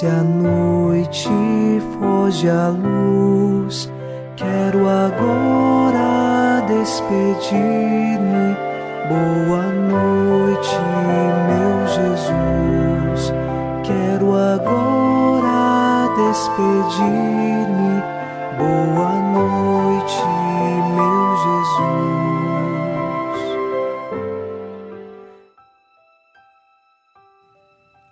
Desce a noite, foge a luz. Quero agora despedir-me. Boa noite, meu Jesus. Quero agora despedir-me. Boa noite, meu Jesus.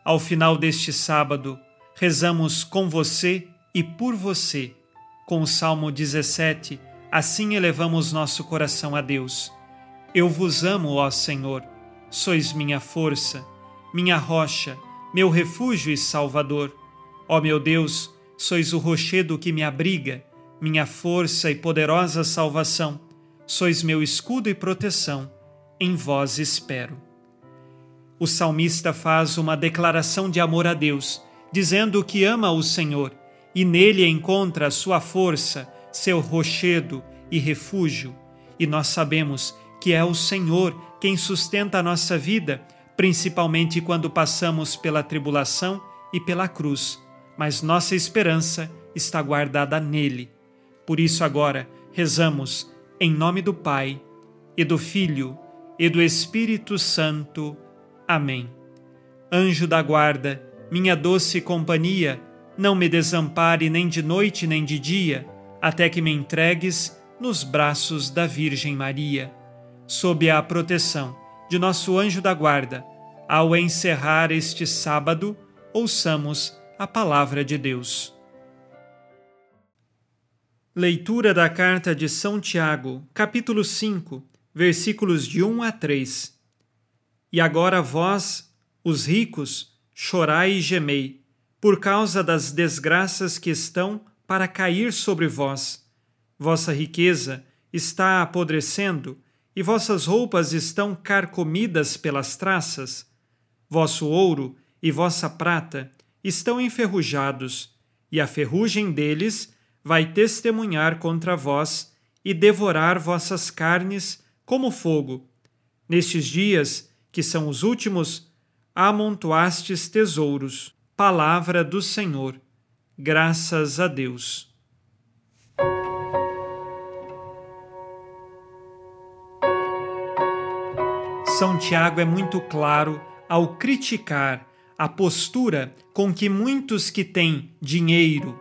Ao final deste sábado, rezamos com você e por você com o Salmo 17, assim elevamos nosso coração a Deus. Eu vos amo, ó Senhor, sois minha força, minha rocha, meu refúgio e salvador. Ó meu Deus, sois o rochedo que me abriga, minha força e poderosa salvação. Sois meu escudo e proteção, em vós espero. O salmista faz uma declaração de amor a Deus, dizendo que ama o Senhor e nele encontra sua força, seu rochedo e refúgio. E nós sabemos que é o Senhor quem sustenta a nossa vida, principalmente quando passamos pela tribulação e pela cruz, mas nossa esperança está guardada nele. Por isso, agora, rezamos em nome do Pai, e do Filho, e do Espírito Santo. Amém. Anjo da guarda, minha doce companhia, não me desampare nem de noite nem de dia, até que me entregues nos braços da Virgem Maria. Sob a proteção de nosso anjo da guarda, ao encerrar este sábado, ouçamos a palavra de Deus. Leitura da carta de São Tiago, capítulo 5, versículos de 1 a 3. E agora vós, os ricos, chorai e gemei por causa das desgraças que estão para cair sobre vós. Vossa riqueza está apodrecendo e vossas roupas estão carcomidas pelas traças. Vosso ouro e vossa prata estão enferrujados, e a ferrugem deles vai testemunhar contra vós e devorar vossas carnes como fogo. Nestes dias, que são os últimos, amontoastes tesouros Palavra do Senhor. Graças a Deus. São Tiago é muito claro ao criticar a postura com que muitos que têm dinheiro,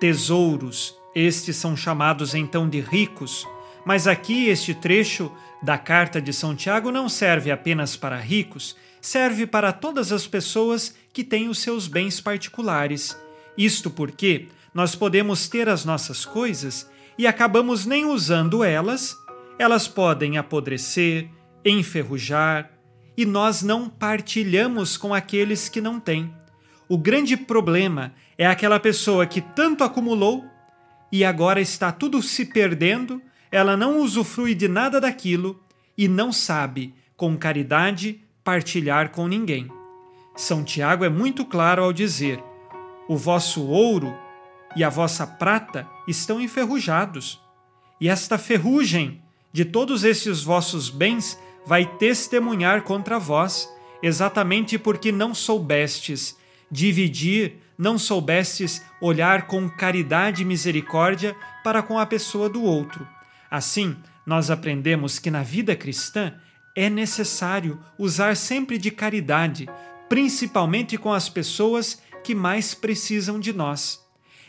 tesouros, estes são chamados então de ricos, mas aqui este trecho da carta de São Tiago não serve apenas para ricos, serve para todas as pessoas que têm os seus bens particulares. Isto porque nós podemos ter as nossas coisas e acabamos nem usando elas, elas podem apodrecer, enferrujar, e nós não partilhamos com aqueles que não têm. O grande problema é aquela pessoa que tanto acumulou e agora está tudo se perdendo, ela não usufrui de nada daquilo e não sabe, com caridade, partilhar com ninguém. São Tiago é muito claro ao dizer: o vosso ouro e a vossa prata estão enferrujados, e esta ferrugem de todos esses vossos bens vai testemunhar contra vós, exatamente porque não soubestes dividir, não soubestes olhar com caridade e misericórdia para com a pessoa do outro. Assim, nós aprendemos que na vida cristã é necessário usar sempre de caridade, principalmente com as pessoas que mais precisam de nós.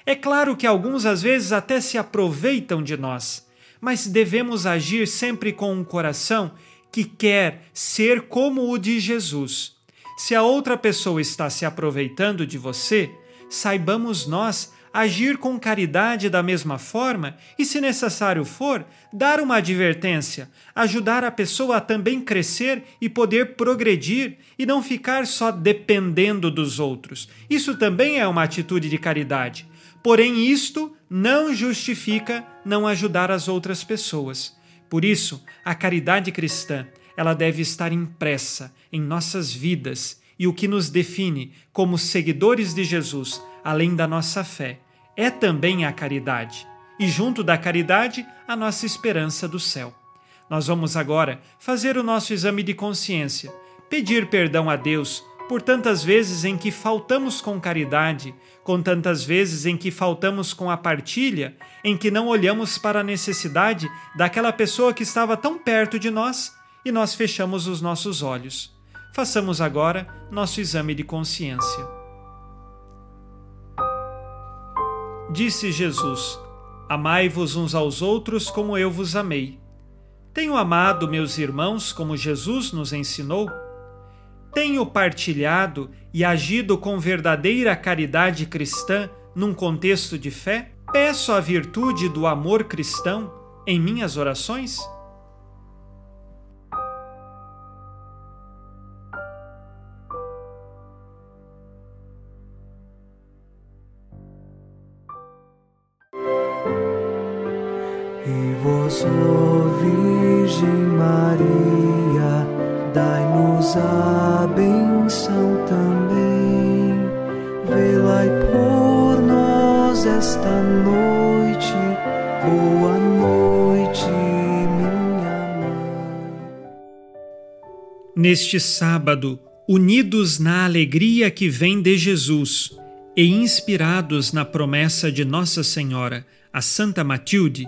É claro que alguns às vezes até se aproveitam de nós, mas devemos agir sempre com um coração que quer ser como o de Jesus. Se a outra pessoa está se aproveitando de você, saibamos nós agir com caridade da mesma forma e, se necessário for, dar uma advertência, ajudar a pessoa a também crescer e poder progredir e não ficar só dependendo dos outros. Isso também é uma atitude de caridade. Porém, isto não justifica não ajudar as outras pessoas. Por isso, a caridade cristã, ela deve estar impressa em nossas vidas e o que nos define como seguidores de Jesus, além da nossa fé, é também a caridade. E junto da caridade, a nossa esperança do céu. Nós vamos agora fazer o nosso exame de consciência, pedir perdão a Deus por tantas vezes em que faltamos com caridade, com tantas vezes em que faltamos com a partilha, em que não olhamos para a necessidade daquela pessoa que estava tão perto de nós e nós fechamos os nossos olhos. Façamos agora nosso exame de consciência. Disse Jesus: Amai-vos uns aos outros como eu vos amei. Tenho amado meus irmãos como Jesus nos ensinou? Tenho partilhado e agido com verdadeira caridade cristã num contexto de fé? Peço a virtude do amor cristão em minhas orações? Ó Virgem Maria, dai-nos a benção também. Por nós esta noite. Boa noite, minha mãe. Neste sábado, unidos na alegria que vem de Jesus e inspirados na promessa de Nossa Senhora, a Santa Matilde,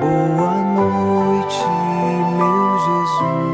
Boa noite, meu Jesus.